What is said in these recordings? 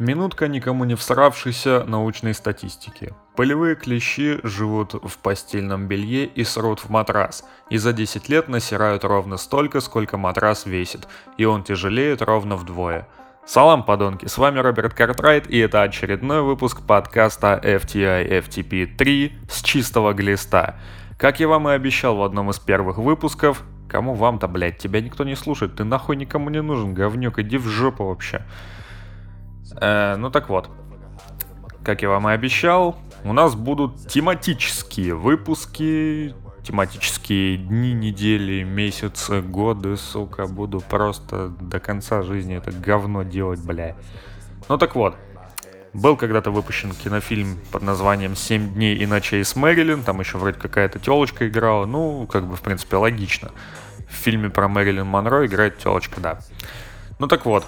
Минутка никому не всравшейся научной статистики. Полевые клещи живут в постельном белье и срут в матрас, и за 10 лет насирают ровно столько, сколько матрас весит, и он тяжелеет ровно вдвое. Салам, подонки, с вами Роберт Картрайт, и это очередной выпуск подкаста FTI FTP 3 с чистого глиста. Как я вам и обещал в одном из первых выпусков, кому вам-то, блядь, тебя никто не слушает, ты нахуй никому не нужен, говнюк, иди в жопу вообще. Э, ну так вот, как я вам и обещал, у нас будут тематические выпуски, тематические дни, недели, месяцы, годы, сука, буду просто до конца жизни это говно делать, бля. Ну так вот, был когда-то выпущен кинофильм под названием «Семь дней и ночей с Мэрилин», там еще вроде какая-то телочка играла, ну, как бы, в принципе, логично. В фильме про Мэрилин Монро играет телочка, да. Ну так вот,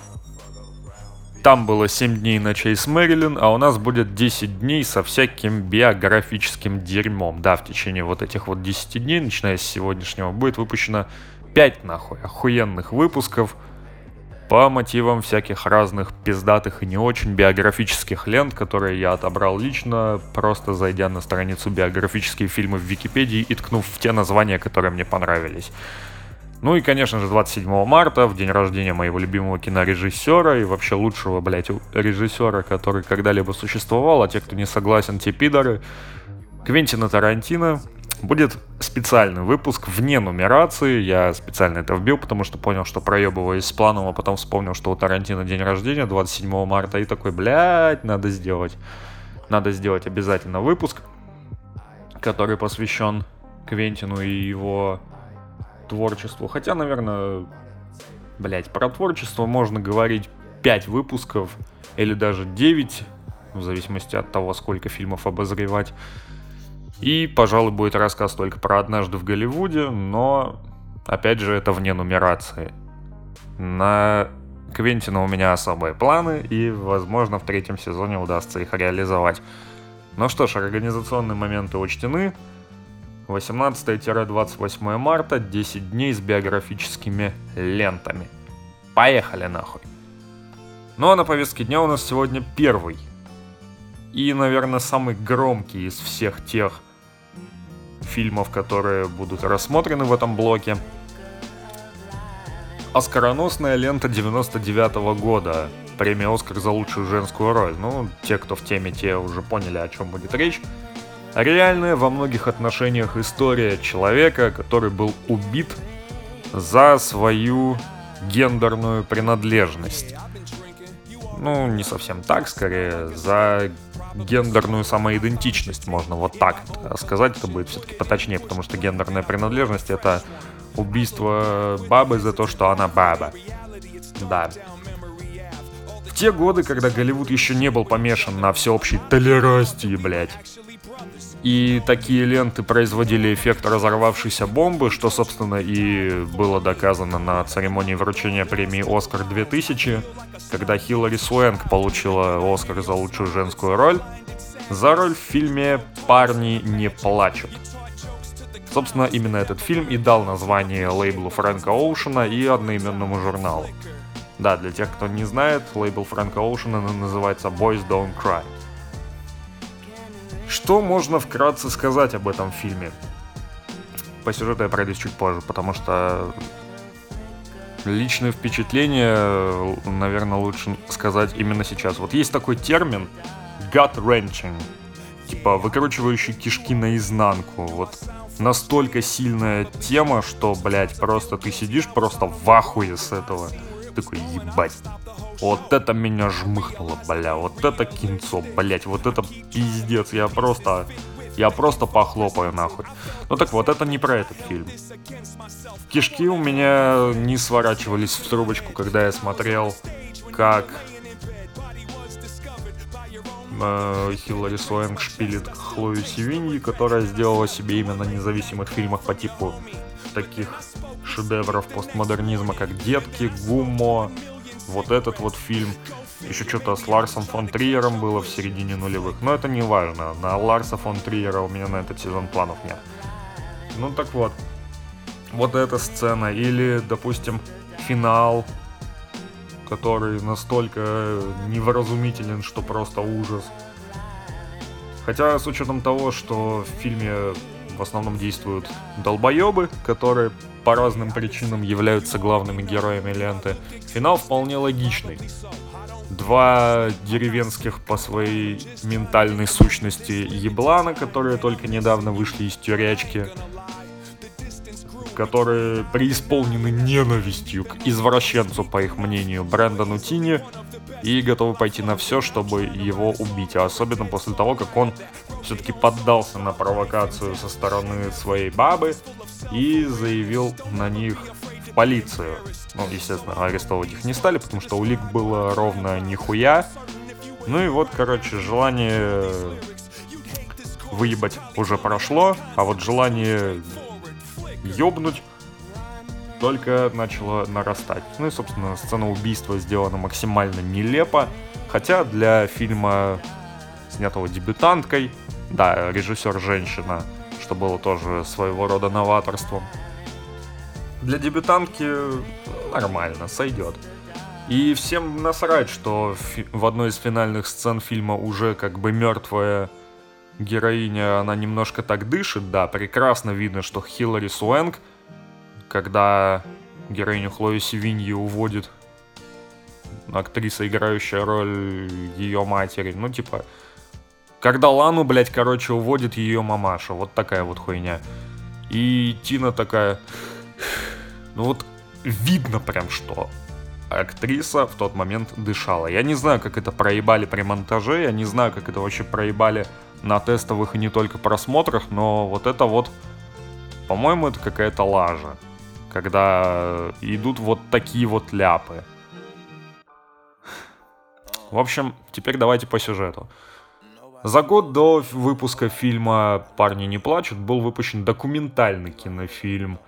там было 7 дней ночей с Мэрилин, а у нас будет 10 дней со всяким биографическим дерьмом. Да, в течение вот этих вот 10 дней, начиная с сегодняшнего, будет выпущено 5 нахуй охуенных выпусков по мотивам всяких разных пиздатых и не очень биографических лент, которые я отобрал лично, просто зайдя на страницу биографические фильмы в Википедии и ткнув в те названия, которые мне понравились. Ну и, конечно же, 27 марта, в день рождения моего любимого кинорежиссера и вообще лучшего, блядь, режиссера, который когда-либо существовал, а те, кто не согласен, те пидоры, Квентина Тарантино, будет специальный выпуск вне нумерации. Я специально это вбил, потому что понял, что проебываюсь с планом, а потом вспомнил, что у Тарантино день рождения 27 марта, и такой, блядь, надо сделать. Надо сделать обязательно выпуск, который посвящен Квентину и его творчеству. Хотя, наверное, блять, про творчество можно говорить 5 выпусков или даже 9, в зависимости от того, сколько фильмов обозревать. И, пожалуй, будет рассказ только про «Однажды в Голливуде», но, опять же, это вне нумерации. На Квентина у меня особые планы, и, возможно, в третьем сезоне удастся их реализовать. Ну что ж, организационные моменты учтены. 18-28 марта 10 дней с биографическими лентами. Поехали нахуй. Ну а на повестке дня у нас сегодня первый. И, наверное, самый громкий из всех тех фильмов, которые будут рассмотрены в этом блоке. Оскароносная лента 99 -го года. Премия Оскар за лучшую женскую роль. Ну, те, кто в теме, те уже поняли, о чем будет речь. Реальная во многих отношениях история человека, который был убит за свою гендерную принадлежность. Ну, не совсем так, скорее, за гендерную самоидентичность, можно вот так сказать, это будет все-таки поточнее, потому что гендерная принадлежность это убийство бабы за то, что она баба. Да. В те годы, когда Голливуд еще не был помешан на всеобщей толерастии, блядь, и такие ленты производили эффект разорвавшейся бомбы, что, собственно, и было доказано на церемонии вручения премии «Оскар 2000», когда Хиллари Суэнг получила «Оскар» за лучшую женскую роль, за роль в фильме «Парни не плачут». Собственно, именно этот фильм и дал название лейблу Фрэнка Оушена и одноименному журналу. Да, для тех, кто не знает, лейбл Фрэнка Оушена называется Boys Don't Cry. Что можно вкратце сказать об этом фильме? По сюжету я пройдусь чуть позже, потому что личные впечатления, наверное, лучше сказать именно сейчас. Вот есть такой термин gut wrenching, типа выкручивающий кишки наизнанку. Вот настолько сильная тема, что, блядь, просто ты сидишь просто в ахуе с этого. Такой, ебать, вот это меня жмыхнуло, бля, вот это кинцо, блять, вот это пиздец, я просто... Я просто похлопаю нахуй. Ну так вот, это не про этот фильм. Кишки у меня не сворачивались в трубочку, когда я смотрел, как э, Хиллари Суэнг шпилит Хлою Севиньи, которая сделала себе имя на независимых фильмах по типу таких шедевров постмодернизма, как «Детки», «Гуммо», вот этот вот фильм. Еще что-то с Ларсом фон Триером было в середине нулевых. Но это не важно. На Ларса фон Триера у меня на этот сезон планов нет. Ну так вот. Вот эта сцена. Или, допустим, финал который настолько невразумителен, что просто ужас. Хотя с учетом того, что в фильме в основном действуют долбоебы, которые по разным причинам являются главными героями ленты, финал вполне логичный. Два деревенских по своей ментальной сущности еблана, которые только недавно вышли из тюрячки, которые преисполнены ненавистью к извращенцу, по их мнению, Брэндону Тини, и готовы пойти на все, чтобы его убить. А особенно после того, как он все-таки поддался на провокацию со стороны своей бабы и заявил на них в полицию. Ну, естественно, арестовывать их не стали, потому что улик было ровно нихуя. Ну и вот, короче, желание выебать уже прошло, а вот желание ёбнуть только начало нарастать. Ну и, собственно, сцена убийства сделана максимально нелепо, хотя для фильма, снятого дебютанткой, да, режиссер женщина, что было тоже своего рода новаторством. Для дебютантки нормально, сойдет. И всем насрать, что в одной из финальных сцен фильма уже как бы мертвая героиня, она немножко так дышит, да, прекрасно видно, что Хиллари Суэнг, когда героиню Хлою Севиньи уводит актриса, играющая роль ее матери, ну, типа, когда Лану, блядь, короче, уводит ее мамаша, вот такая вот хуйня. И Тина такая, ну вот видно прям, что актриса в тот момент дышала. Я не знаю, как это проебали при монтаже, я не знаю, как это вообще проебали на тестовых и не только просмотрах, но вот это вот, по-моему, это какая-то лажа. Когда идут вот такие вот ляпы. В общем, теперь давайте по сюжету. За год до выпуска фильма «Парни не плачут» был выпущен документальный кинофильм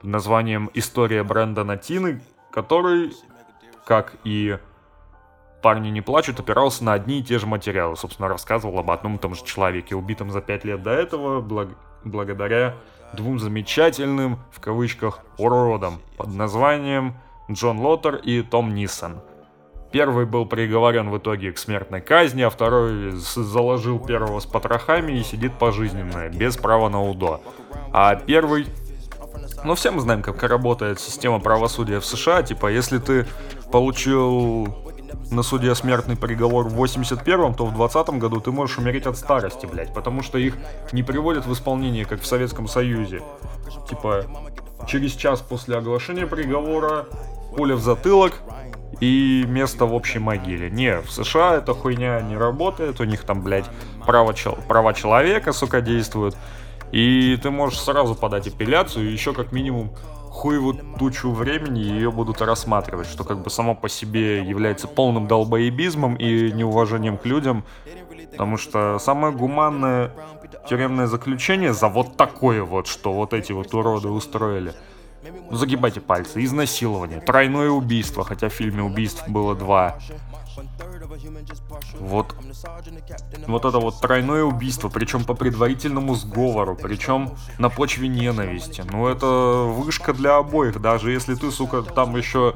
под названием «История Брэндона Тины», который, как и «Парни не плачут» опирался на одни и те же материалы. Собственно, рассказывал об одном и том же человеке, убитом за пять лет до этого, благ... благодаря двум замечательным, в кавычках, уродам под названием Джон Лоттер и Том Ниссон. Первый был приговорен в итоге к смертной казни, а второй заложил первого с потрохами и сидит пожизненно, без права на УДО. А первый... Ну, все мы знаем, как работает система правосудия в США. Типа, если ты получил на суде смертный приговор в 81-м, то в 20 году ты можешь умереть от старости, блядь, потому что их не приводят в исполнение, как в Советском Союзе. Типа, через час после оглашения приговора пуля в затылок и место в общей могиле. Не, в США эта хуйня не работает, у них там, блядь, право, права человека, сука, действуют. И ты можешь сразу подать апелляцию, еще как минимум хуеву тучу времени ее будут рассматривать, что как бы само по себе является полным долбоебизмом и неуважением к людям, потому что самое гуманное тюремное заключение за вот такое вот, что вот эти вот уроды устроили. Ну, загибайте пальцы. Изнасилование, тройное убийство, хотя в фильме убийств было два. Вот, вот это вот тройное убийство, причем по предварительному сговору, причем на почве ненависти. Ну это вышка для обоих, даже если ты, сука, там еще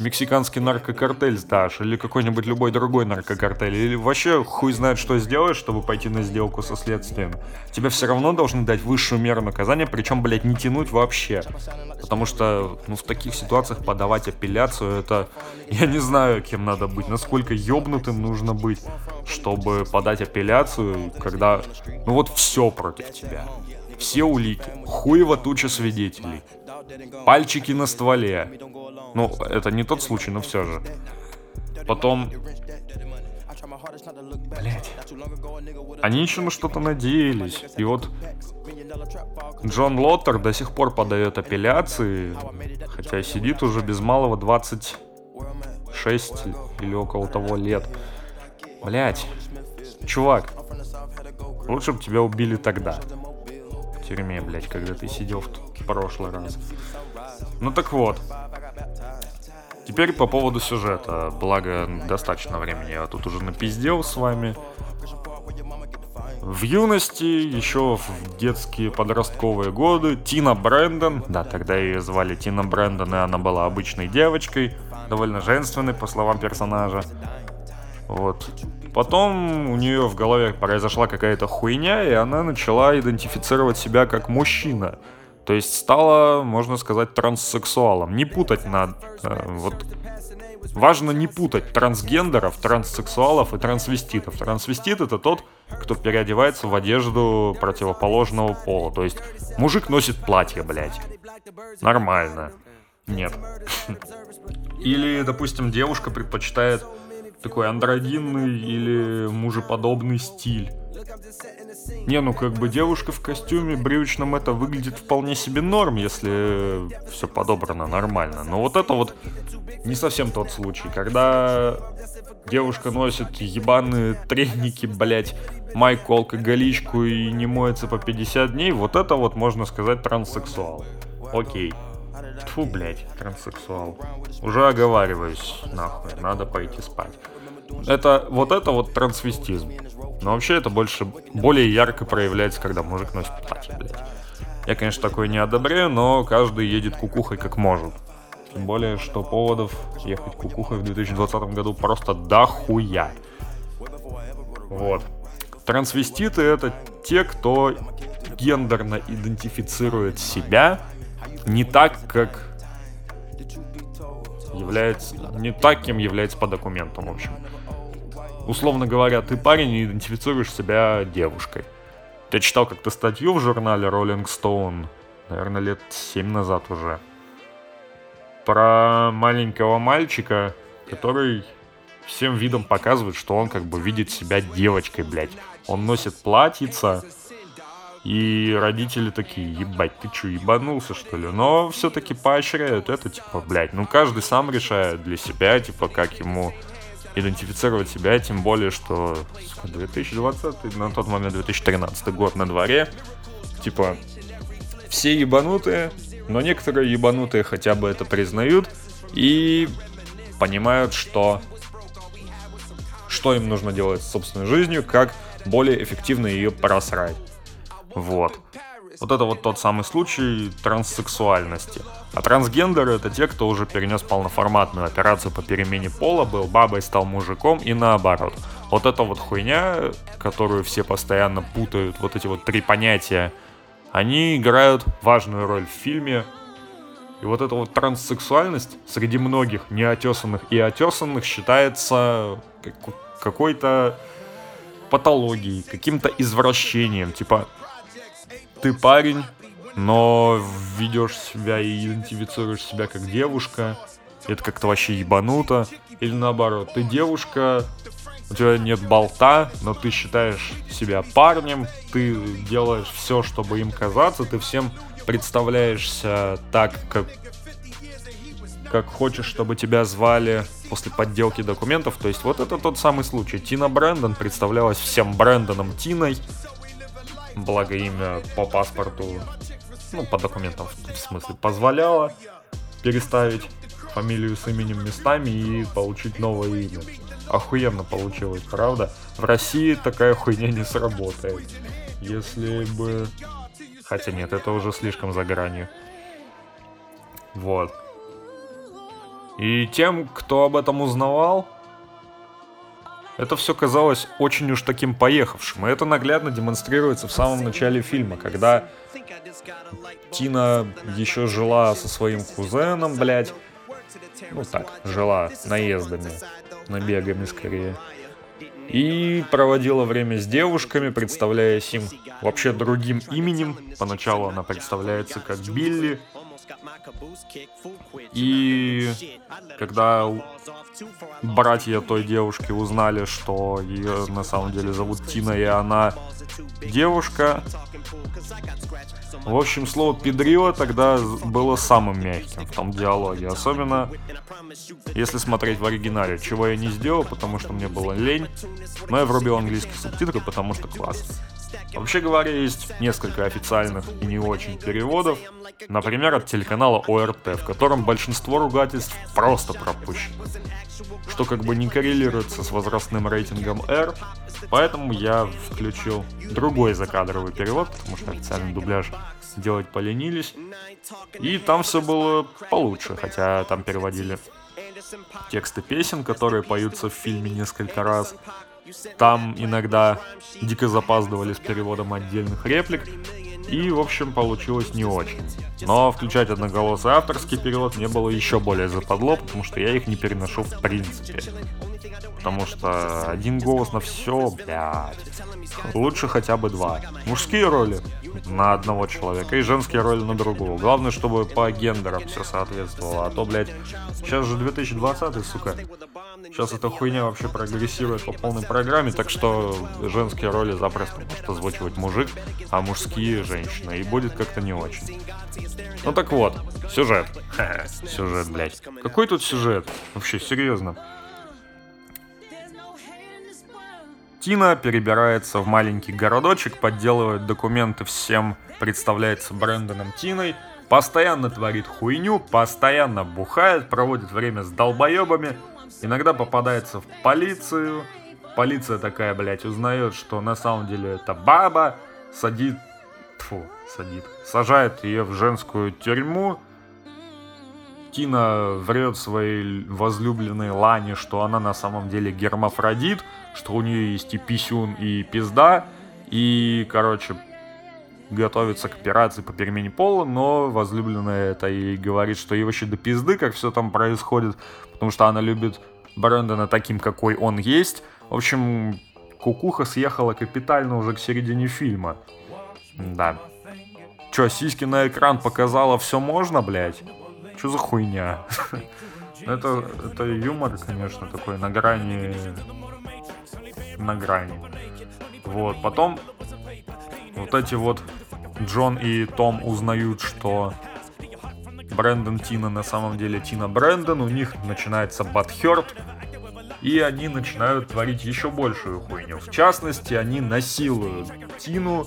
мексиканский наркокартель сдашь, или какой-нибудь любой другой наркокартель, или вообще хуй знает, что сделаешь, чтобы пойти на сделку со следствием. Тебе все равно должны дать высшую меру наказания, причем, блядь, не тянуть вообще. Потому что, ну, в таких ситуациях подавать апелляцию, это... Я не знаю, кем надо быть, насколько ёбнутым нужно быть, чтобы подать апелляцию, когда, ну вот все против тебя. Все улики, хуево туча свидетелей, пальчики на стволе, ну, это не тот случай, но все же. Потом... Блять. Они еще на что-то надеялись. И вот Джон Лоттер до сих пор подает апелляции, хотя сидит уже без малого 26 или около того лет. Блять. Чувак, лучше бы тебя убили тогда. Тюрьме, блять, когда ты сидел в прошлый раз. Ну так вот, Теперь по поводу сюжета. Благо, достаточно времени я тут уже напиздел с вами. В юности, еще в детские подростковые годы, Тина Брэндон, да, тогда ее звали Тина Брэндон, и она была обычной девочкой, довольно женственный, по словам персонажа. Вот. Потом у нее в голове произошла какая-то хуйня, и она начала идентифицировать себя как мужчина. То есть стала, можно сказать, транссексуалом. Не путать на... Э, вот Важно не путать трансгендеров, транссексуалов и трансвеститов. Трансвестит это тот, кто переодевается в одежду противоположного пола. То есть мужик носит платье, блядь. Нормально. Нет. Или, допустим, девушка предпочитает такой андрогинный или мужеподобный стиль. Не, ну как бы девушка в костюме брючном это выглядит вполне себе норм, если все подобрано нормально. Но вот это вот не совсем тот случай, когда девушка носит ебаные треники, блять, майку алкоголичку и не моется по 50 дней, вот это вот можно сказать транссексуал. Окей. Тфу, блять, транссексуал. Уже оговариваюсь, нахуй, надо пойти спать. Это, вот это вот трансвестизм. Но вообще это больше, более ярко проявляется, когда мужик носит платье, блядь. Я, конечно, такое не одобряю, но каждый едет кукухой как может. Тем более, что поводов ехать кукухой в 2020 году просто дохуя. Вот. Трансвеститы это те, кто гендерно идентифицирует себя не так, как является, не так, кем является по документам, в общем условно говоря, ты парень и идентифицируешь себя девушкой. Я читал как-то статью в журнале Rolling Stone, наверное, лет 7 назад уже, про маленького мальчика, который всем видом показывает, что он как бы видит себя девочкой, блядь. Он носит платьица, и родители такие, ебать, ты чё, ебанулся, что ли? Но все-таки поощряют это, типа, блядь, ну каждый сам решает для себя, типа, как ему идентифицировать себя, тем более, что 2020, на тот момент 2013 год на дворе, типа, все ебанутые, но некоторые ебанутые хотя бы это признают и понимают, что что им нужно делать с собственной жизнью, как более эффективно ее просрать. Вот. Вот это вот тот самый случай транссексуальности. А трансгендеры это те, кто уже перенес полноформатную операцию по перемене пола, был бабой, стал мужиком и наоборот. Вот эта вот хуйня, которую все постоянно путают, вот эти вот три понятия, они играют важную роль в фильме. И вот эта вот транссексуальность среди многих неотесанных и отесанных считается какой-то патологией, каким-то извращением. Типа, ты парень, но ведешь себя и идентифицируешь себя как девушка, это как-то вообще ебануто. Или наоборот, ты девушка, у тебя нет болта, но ты считаешь себя парнем, ты делаешь все, чтобы им казаться, ты всем представляешься так, как, как хочешь, чтобы тебя звали после подделки документов. То есть вот это тот самый случай. Тина Брэндон представлялась всем Брэндоном Тиной, благо имя по паспорту, ну, по документам, в смысле, позволяло переставить фамилию с именем местами и получить новое имя. Охуенно получилось, правда? В России такая хуйня не сработает. Если бы... Хотя нет, это уже слишком за гранью. Вот. И тем, кто об этом узнавал, это все казалось очень уж таким поехавшим. И это наглядно демонстрируется в самом начале фильма, когда Тина еще жила со своим кузеном, блядь. Ну так, жила наездами, набегами скорее. И проводила время с девушками, представляясь им вообще другим именем. Поначалу она представляется как Билли, и когда братья той девушки узнали, что ее на самом деле зовут Тина, и она девушка, в общем, слово «педрила» тогда было самым мягким в том диалоге. Особенно, если смотреть в оригинале, чего я не сделал, потому что мне было лень. Но я врубил английские субтитры, потому что классно. Вообще говоря, есть несколько официальных и не очень переводов. Например, от телеканала ОРТ, в котором большинство ругательств просто пропущено. Что как бы не коррелируется с возрастным рейтингом R, поэтому я включил другой закадровый перевод, потому что официальный дубляж делать поленились. И там все было получше, хотя там переводили тексты песен, которые поются в фильме несколько раз. Там иногда дико запаздывали с переводом отдельных реплик, и, в общем, получилось не очень. Но включать одноголосый авторский перевод мне было еще более западло, потому что я их не переношу в принципе. Потому что один голос на все, блядь. Лучше хотя бы два. Мужские роли на одного человека и женские роли на другого. Главное, чтобы по гендерам все соответствовало. А то, блядь, сейчас же 2020, сука. Сейчас эта хуйня вообще прогрессирует по полной программе, так что женские роли запросто может озвучивать мужик, а мужские женщина. И будет как-то не очень. Ну так вот, сюжет. Сюжет, блядь. Какой тут сюжет? Вообще, серьезно. Тина перебирается в маленький городочек, подделывает документы всем, представляется Брэндоном Тиной, постоянно творит хуйню, постоянно бухает, проводит время с долбоебами, иногда попадается в полицию, полиция такая, блядь, узнает, что на самом деле это баба, садит, фу, садит, сажает ее в женскую тюрьму, Тина врет своей возлюбленной Лане, что она на самом деле гермафродит, что у нее есть и писюн, и пизда, и, короче, готовится к операции по перемене пола, но возлюбленная это и говорит, что ей вообще до пизды, как все там происходит, потому что она любит Брэндона таким, какой он есть. В общем, кукуха съехала капитально уже к середине фильма. Да. Че, сиськи на экран показала все можно, блядь? Что за хуйня? это, это юмор, конечно, такой на грани... На грани. Вот, потом вот эти вот Джон и Том узнают, что Брэндон Тина на самом деле Тина Брэндон, у них начинается Батхерт, и они начинают творить еще большую хуйню. В частности, они насилуют Тину,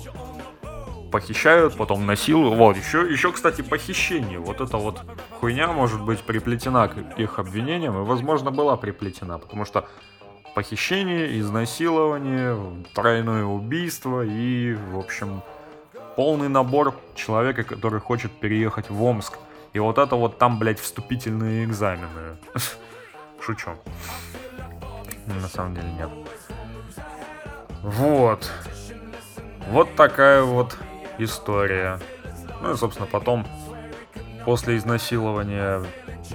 похищают, потом насилуют. Вот, еще, еще, кстати, похищение. Вот эта вот хуйня может быть приплетена к их обвинениям, и, возможно, была приплетена, потому что похищение, изнасилование, тройное убийство и, в общем, полный набор человека, который хочет переехать в Омск. И вот это вот там, блядь, вступительные экзамены. Шучу. На самом деле нет. Вот. Вот такая вот история. Ну и, собственно, потом, после изнасилования,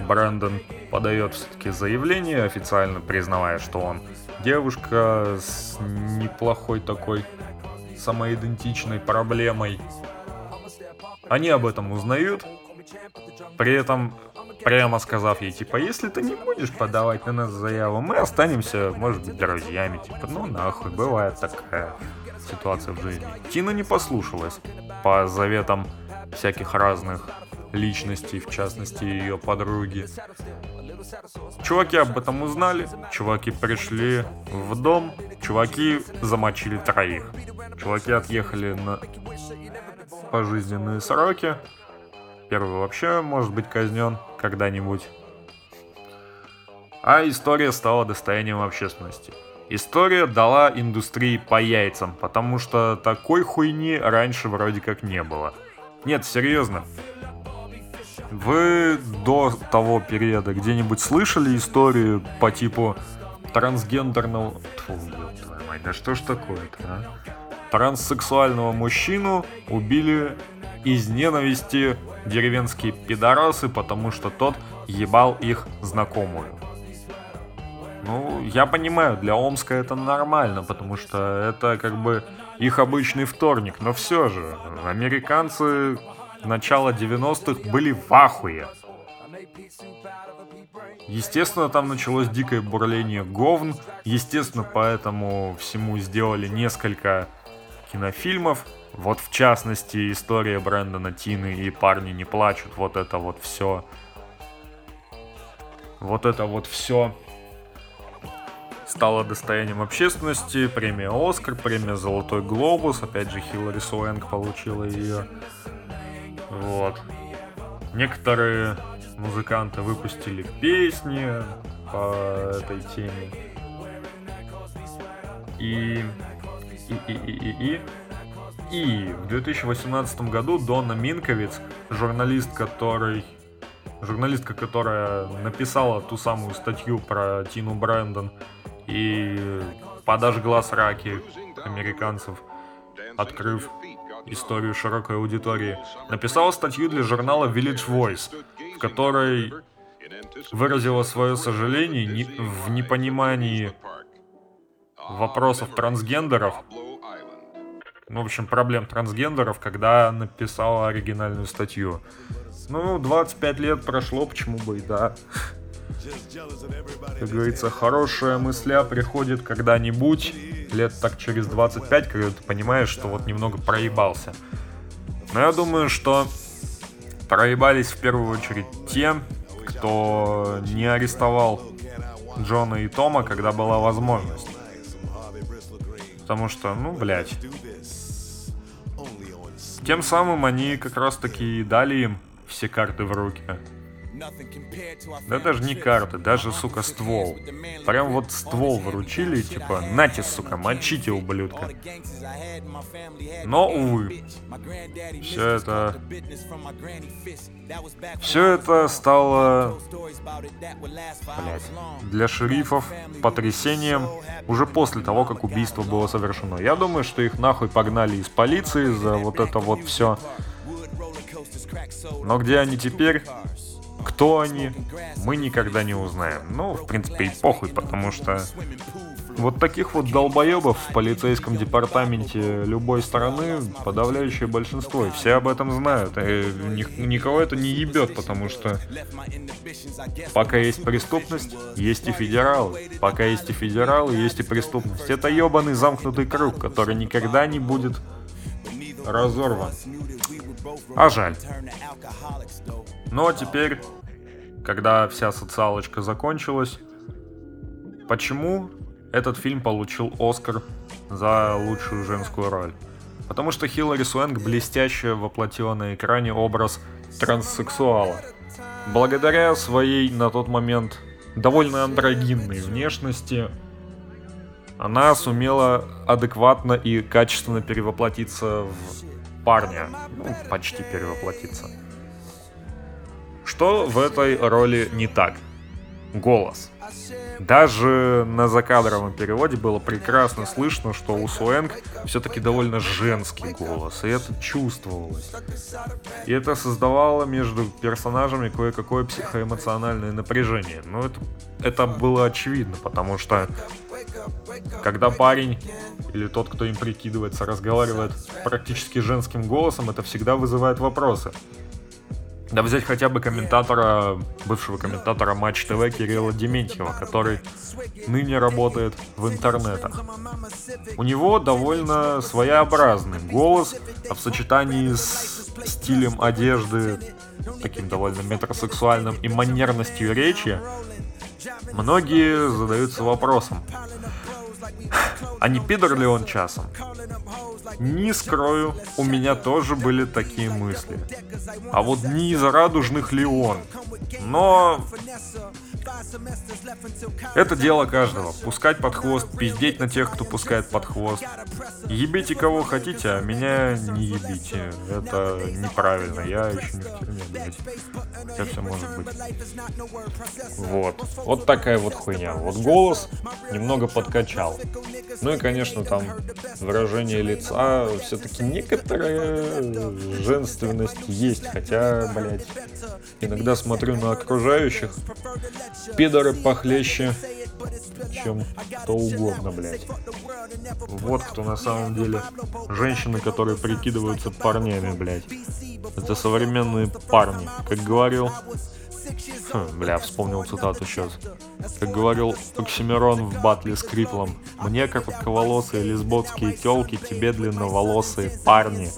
Брэндон подает все-таки заявление, официально признавая, что он девушка с неплохой такой самоидентичной проблемой. Они об этом узнают, при этом прямо сказав ей, типа, если ты не будешь подавать на нас заяву, мы останемся, может быть, друзьями. Типа, ну нахуй, бывает такая ситуация в жизни. Тина не послушалась по заветам всяких разных личностей, в частности ее подруги. Чуваки об этом узнали, чуваки пришли в дом, чуваки замочили троих. Чуваки отъехали на пожизненные сроки. Первый вообще может быть казнен когда-нибудь. А история стала достоянием общественности. История дала индустрии по яйцам, потому что такой хуйни раньше вроде как не было. Нет, серьезно. Вы до того периода где-нибудь слышали историю по типу трансгендерного... Тьфу, твою мать, да что ж такое-то, а? Транссексуального мужчину убили из ненависти деревенские пидорасы, потому что тот ебал их знакомую. Ну, я понимаю, для Омска это нормально, потому что это как бы их обычный вторник. Но все же, американцы начала 90-х были в ахуе. Естественно, там началось дикое бурление говн. Естественно, поэтому всему сделали несколько кинофильмов. Вот в частности, история Брэндона Тины и парни не плачут. Вот это вот все. Вот это вот все стала достоянием общественности. Премия Оскар, премия Золотой Глобус. Опять же, Хиллари Суэнг получила ее. Вот. Некоторые музыканты выпустили песни по этой теме. И... И, и, и, и, и. И в 2018 году Дона Минковиц, журналист, который журналистка, которая написала ту самую статью про Тину Брэндон и подожгла раки американцев, открыв историю широкой аудитории, написала статью для журнала Village Voice, в которой выразила свое сожаление в непонимании вопросов трансгендеров, в общем, проблем трансгендеров, когда написала оригинальную статью. Ну, 25 лет прошло, почему бы и да. Как говорится, хорошая мысля приходит когда-нибудь, лет так через 25, когда ты понимаешь, что вот немного проебался. Но я думаю, что проебались в первую очередь те, кто не арестовал Джона и Тома, когда была возможность. Потому что, ну, блядь. Тем самым они как раз таки дали им все карты в руки. Да даже не карты, даже, сука, ствол. Прям вот ствол выручили, типа, нате, сука, мочите, ублюдка. Но, увы, все это... Все это стало, блять, для шерифов потрясением уже после того, как убийство было совершено. Я думаю, что их нахуй погнали из полиции за вот это вот все. Но где они теперь? Кто они, мы никогда не узнаем. Ну, в принципе, и похуй, потому что вот таких вот долбоебов в полицейском департаменте любой страны подавляющее большинство. И все об этом знают. И никого это не ебет, потому что пока есть преступность, есть и федералы. Пока есть и федералы, есть и преступность. Это ебаный замкнутый круг, который никогда не будет разорван. А жаль. Ну а теперь когда вся социалочка закончилась. Почему этот фильм получил Оскар за лучшую женскую роль? Потому что Хиллари Суэнг блестяще воплотила на экране образ транссексуала. Благодаря своей на тот момент довольно андрогинной внешности, она сумела адекватно и качественно перевоплотиться в парня. Ну, почти перевоплотиться. Что в этой роли не так? Голос. Даже на закадровом переводе было прекрасно слышно, что у Суэнг все-таки довольно женский голос, и это чувствовалось. И это создавало между персонажами кое-какое психоэмоциональное напряжение. Но это, это было очевидно, потому что когда парень или тот, кто им прикидывается, разговаривает практически женским голосом, это всегда вызывает вопросы. Да взять хотя бы комментатора, бывшего комментатора Матч ТВ Кирилла Дементьева, который ныне работает в интернетах. У него довольно своеобразный голос, а в сочетании с стилем одежды, таким довольно метросексуальным и манерностью речи, многие задаются вопросом, а не пидор ли он часом? Не скрою, у меня тоже были такие мысли. А вот не из радужных ли он? Но это дело каждого. Пускать под хвост, пиздеть на тех, кто пускает под хвост. Ебите кого хотите, а меня не ебите. Это неправильно. Я еще не в тюрьме, блядь. Хотя все может быть. Вот. Вот такая вот хуйня. Вот голос немного подкачал. Ну и, конечно, там выражение лица все-таки некоторая женственность есть. Хотя, блядь, иногда смотрю на окружающих. Пидоры похлеще, чем кто угодно, блядь. Вот кто на самом деле женщины, которые прикидываются парнями, блядь. Это современные парни. Как говорил... Хм, бля, вспомнил цитату сейчас. Как говорил Оксимирон в батле с Криплом. Мне коротковолосые лесботские телки, тебе длинноволосые парни.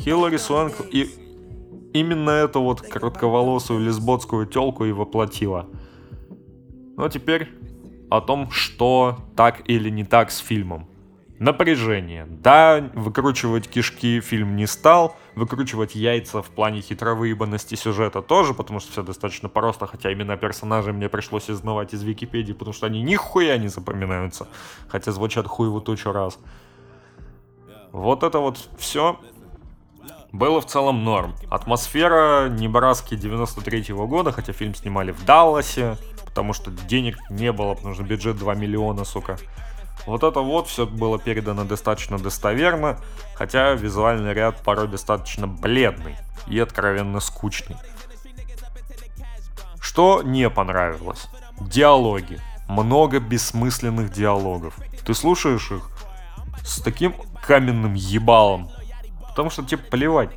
Хиллари Суэнг и именно эту вот коротковолосую лесботскую телку и воплотила. Ну а теперь о том, что так или не так с фильмом. Напряжение. Да, выкручивать кишки фильм не стал, выкручивать яйца в плане хитровыебанности сюжета тоже, потому что все достаточно просто, хотя имена персонажей мне пришлось узнавать из Википедии, потому что они нихуя не запоминаются, хотя звучат хуеву тучу раз. Вот это вот все было в целом норм. Атмосфера Небраски 93 -го года, хотя фильм снимали в Далласе, потому что денег не было, потому что бюджет 2 миллиона, сука. Вот это вот все было передано достаточно достоверно, хотя визуальный ряд порой достаточно бледный и откровенно скучный. Что не понравилось? Диалоги. Много бессмысленных диалогов. Ты слушаешь их с таким каменным ебалом, потому что тебе плевать,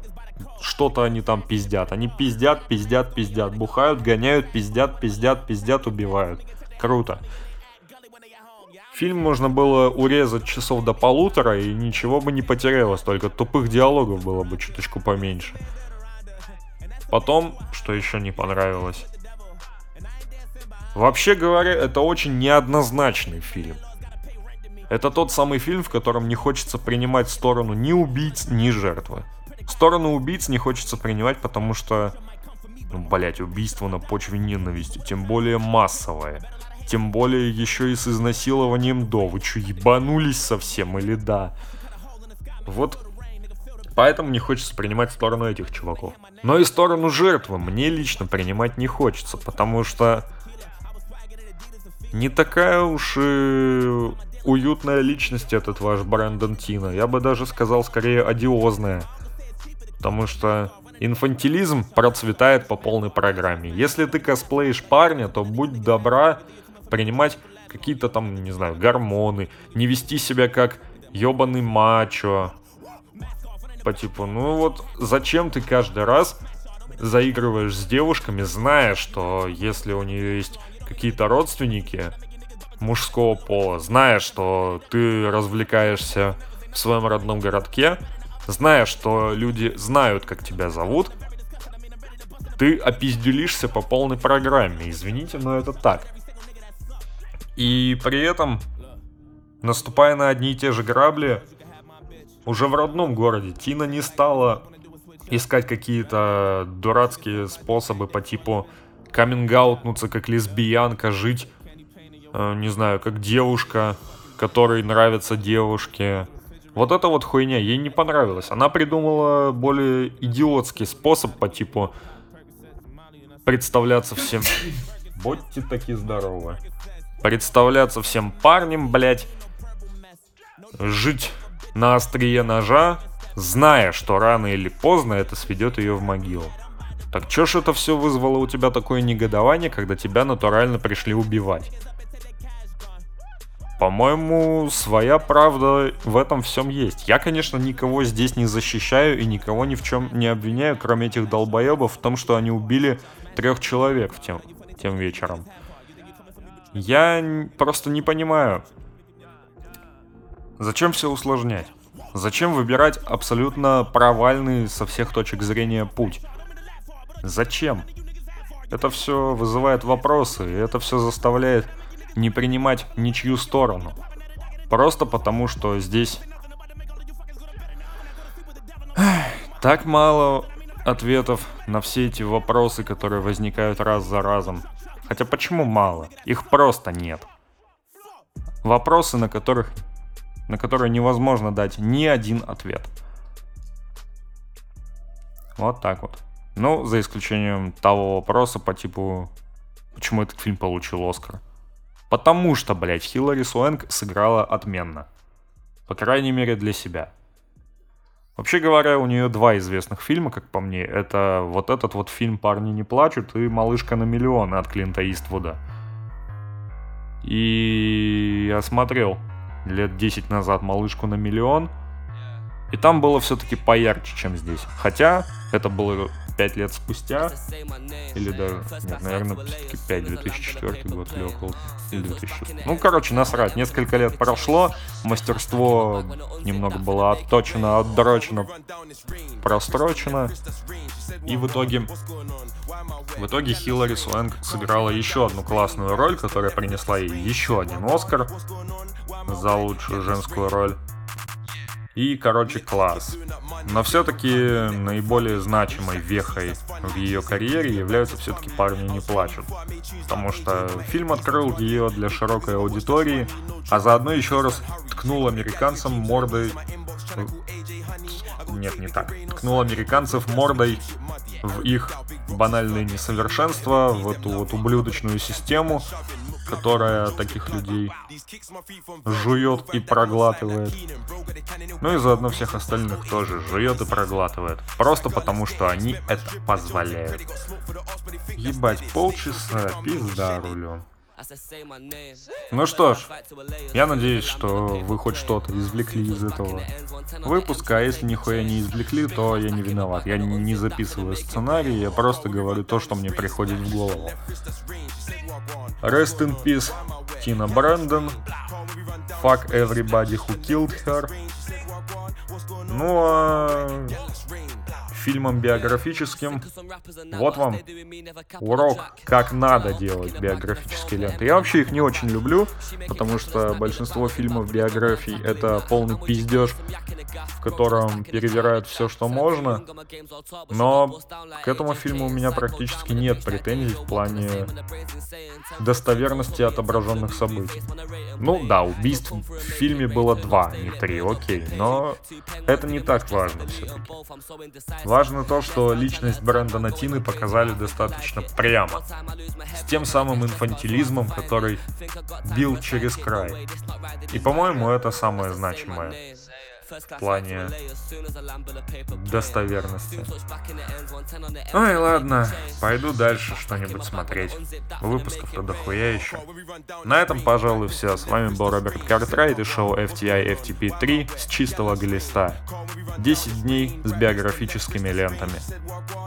что-то они там пиздят. Они пиздят, пиздят, пиздят, бухают, гоняют, пиздят, пиздят, пиздят, убивают. Круто. Фильм можно было урезать часов до полутора, и ничего бы не потерялось, только тупых диалогов было бы чуточку поменьше. Потом, что еще не понравилось. Вообще говоря, это очень неоднозначный фильм. Это тот самый фильм, в котором не хочется принимать сторону ни убийц, ни жертвы. Сторону убийц не хочется принимать, потому что, ну, блять, убийство на почве ненависти, тем более массовое. Тем более еще и с изнасилованием до. Вы что, ебанулись совсем или да? Вот Поэтому не хочется принимать сторону этих чуваков. Но и сторону жертвы мне лично принимать не хочется, потому что не такая уж и уютная личность этот ваш Брэндон Тина. Я бы даже сказал скорее одиозная. Потому что инфантилизм процветает по полной программе. Если ты косплеишь парня, то будь добра принимать какие-то там, не знаю, гормоны, не вести себя как ебаный мачо. По типу, ну вот зачем ты каждый раз заигрываешь с девушками, зная, что если у нее есть какие-то родственники мужского пола, зная, что ты развлекаешься в своем родном городке, зная, что люди знают, как тебя зовут, ты опизделишься по полной программе. Извините, но это так. И при этом, наступая на одни и те же грабли, уже в родном городе Тина не стала искать какие-то дурацкие способы по типу камингаутнуться как лесбиянка, жить, э, не знаю, как девушка, которой нравятся девушки. Вот эта вот хуйня ей не понравилась. Она придумала более идиотский способ по типу представляться всем. Будьте таки здоровы представляться всем парнем, блять, жить на острие ножа, зная, что рано или поздно это сведет ее в могилу. Так чё ж это все вызвало у тебя такое негодование, когда тебя натурально пришли убивать? По-моему, своя правда в этом всем есть. Я, конечно, никого здесь не защищаю и никого ни в чем не обвиняю, кроме этих долбоебов, в том, что они убили трех человек тем, тем вечером. Я просто не понимаю, зачем все усложнять? Зачем выбирать абсолютно провальный со всех точек зрения путь? Зачем? Это все вызывает вопросы, и это все заставляет не принимать ничью сторону. Просто потому, что здесь так мало ответов на все эти вопросы, которые возникают раз за разом. Хотя почему мало? Их просто нет. Вопросы, на которых на которые невозможно дать ни один ответ. Вот так вот. Ну, за исключением того вопроса по типу, почему этот фильм получил Оскар. Потому что, блядь, Хиллари Суэнг сыграла отменно. По крайней мере, для себя. Вообще говоря, у нее два известных фильма, как по мне. Это вот этот вот фильм «Парни не плачут» и «Малышка на миллион» от Клинта Иствуда. И я смотрел лет 10 назад «Малышку на миллион», и там было все-таки поярче, чем здесь. Хотя это было 5 лет спустя, или даже, нет, наверное, все-таки 5, 2004 год или около, или 2006. Ну, короче, насрать, несколько лет прошло, мастерство немного было отточено, отдрочено, прострочено, и в итоге, в итоге Хиллари Суэнг сыграла еще одну классную роль, которая принесла ей еще один Оскар за лучшую женскую роль. И, короче, класс. Но все-таки наиболее значимой вехой в ее карьере являются все-таки «Парни не плачут». Потому что фильм открыл ее для широкой аудитории, а заодно еще раз ткнул американцам мордой нет, не так. Ткнул американцев мордой в их банальные несовершенства, в эту вот ублюдочную систему, которая таких людей жует и проглатывает. Ну и заодно всех остальных тоже жует и проглатывает. Просто потому, что они это позволяют. Ебать, полчаса, пизда рулю. Ну что ж, я надеюсь, что вы хоть что-то извлекли из этого выпуска, а если нихуя не извлекли, то я не виноват. Я не записываю сценарий, я просто говорю то, что мне приходит в голову. Rest in peace, Тина Брэндон. Fuck everybody who killed her. Ну а фильмом биографическим. Вот вам урок, как надо делать биографические ленты. Я вообще их не очень люблю, потому что большинство фильмов биографий это полный пиздеж, в котором перевирают все, что можно. Но к этому фильму у меня практически нет претензий в плане достоверности отображенных событий. Ну да, убийств в фильме было два, не три, окей, но это не так важно все-таки. Важно то, что личность Брэндона Тины показали достаточно прямо. С тем самым инфантилизмом, который бил через край. И, по-моему, это самое значимое в плане достоверности. Ой, ладно, пойду дальше что-нибудь смотреть. Выпусков-то дохуя еще. На этом, пожалуй, все. С вами был Роберт Картрайт и шоу FTI FTP 3 с чистого глиста. 10 дней с биографическими лентами.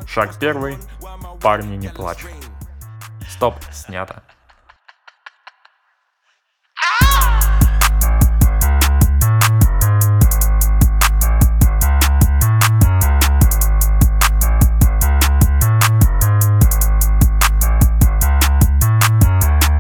Шаг первый. Парни не плачут. Стоп, снято.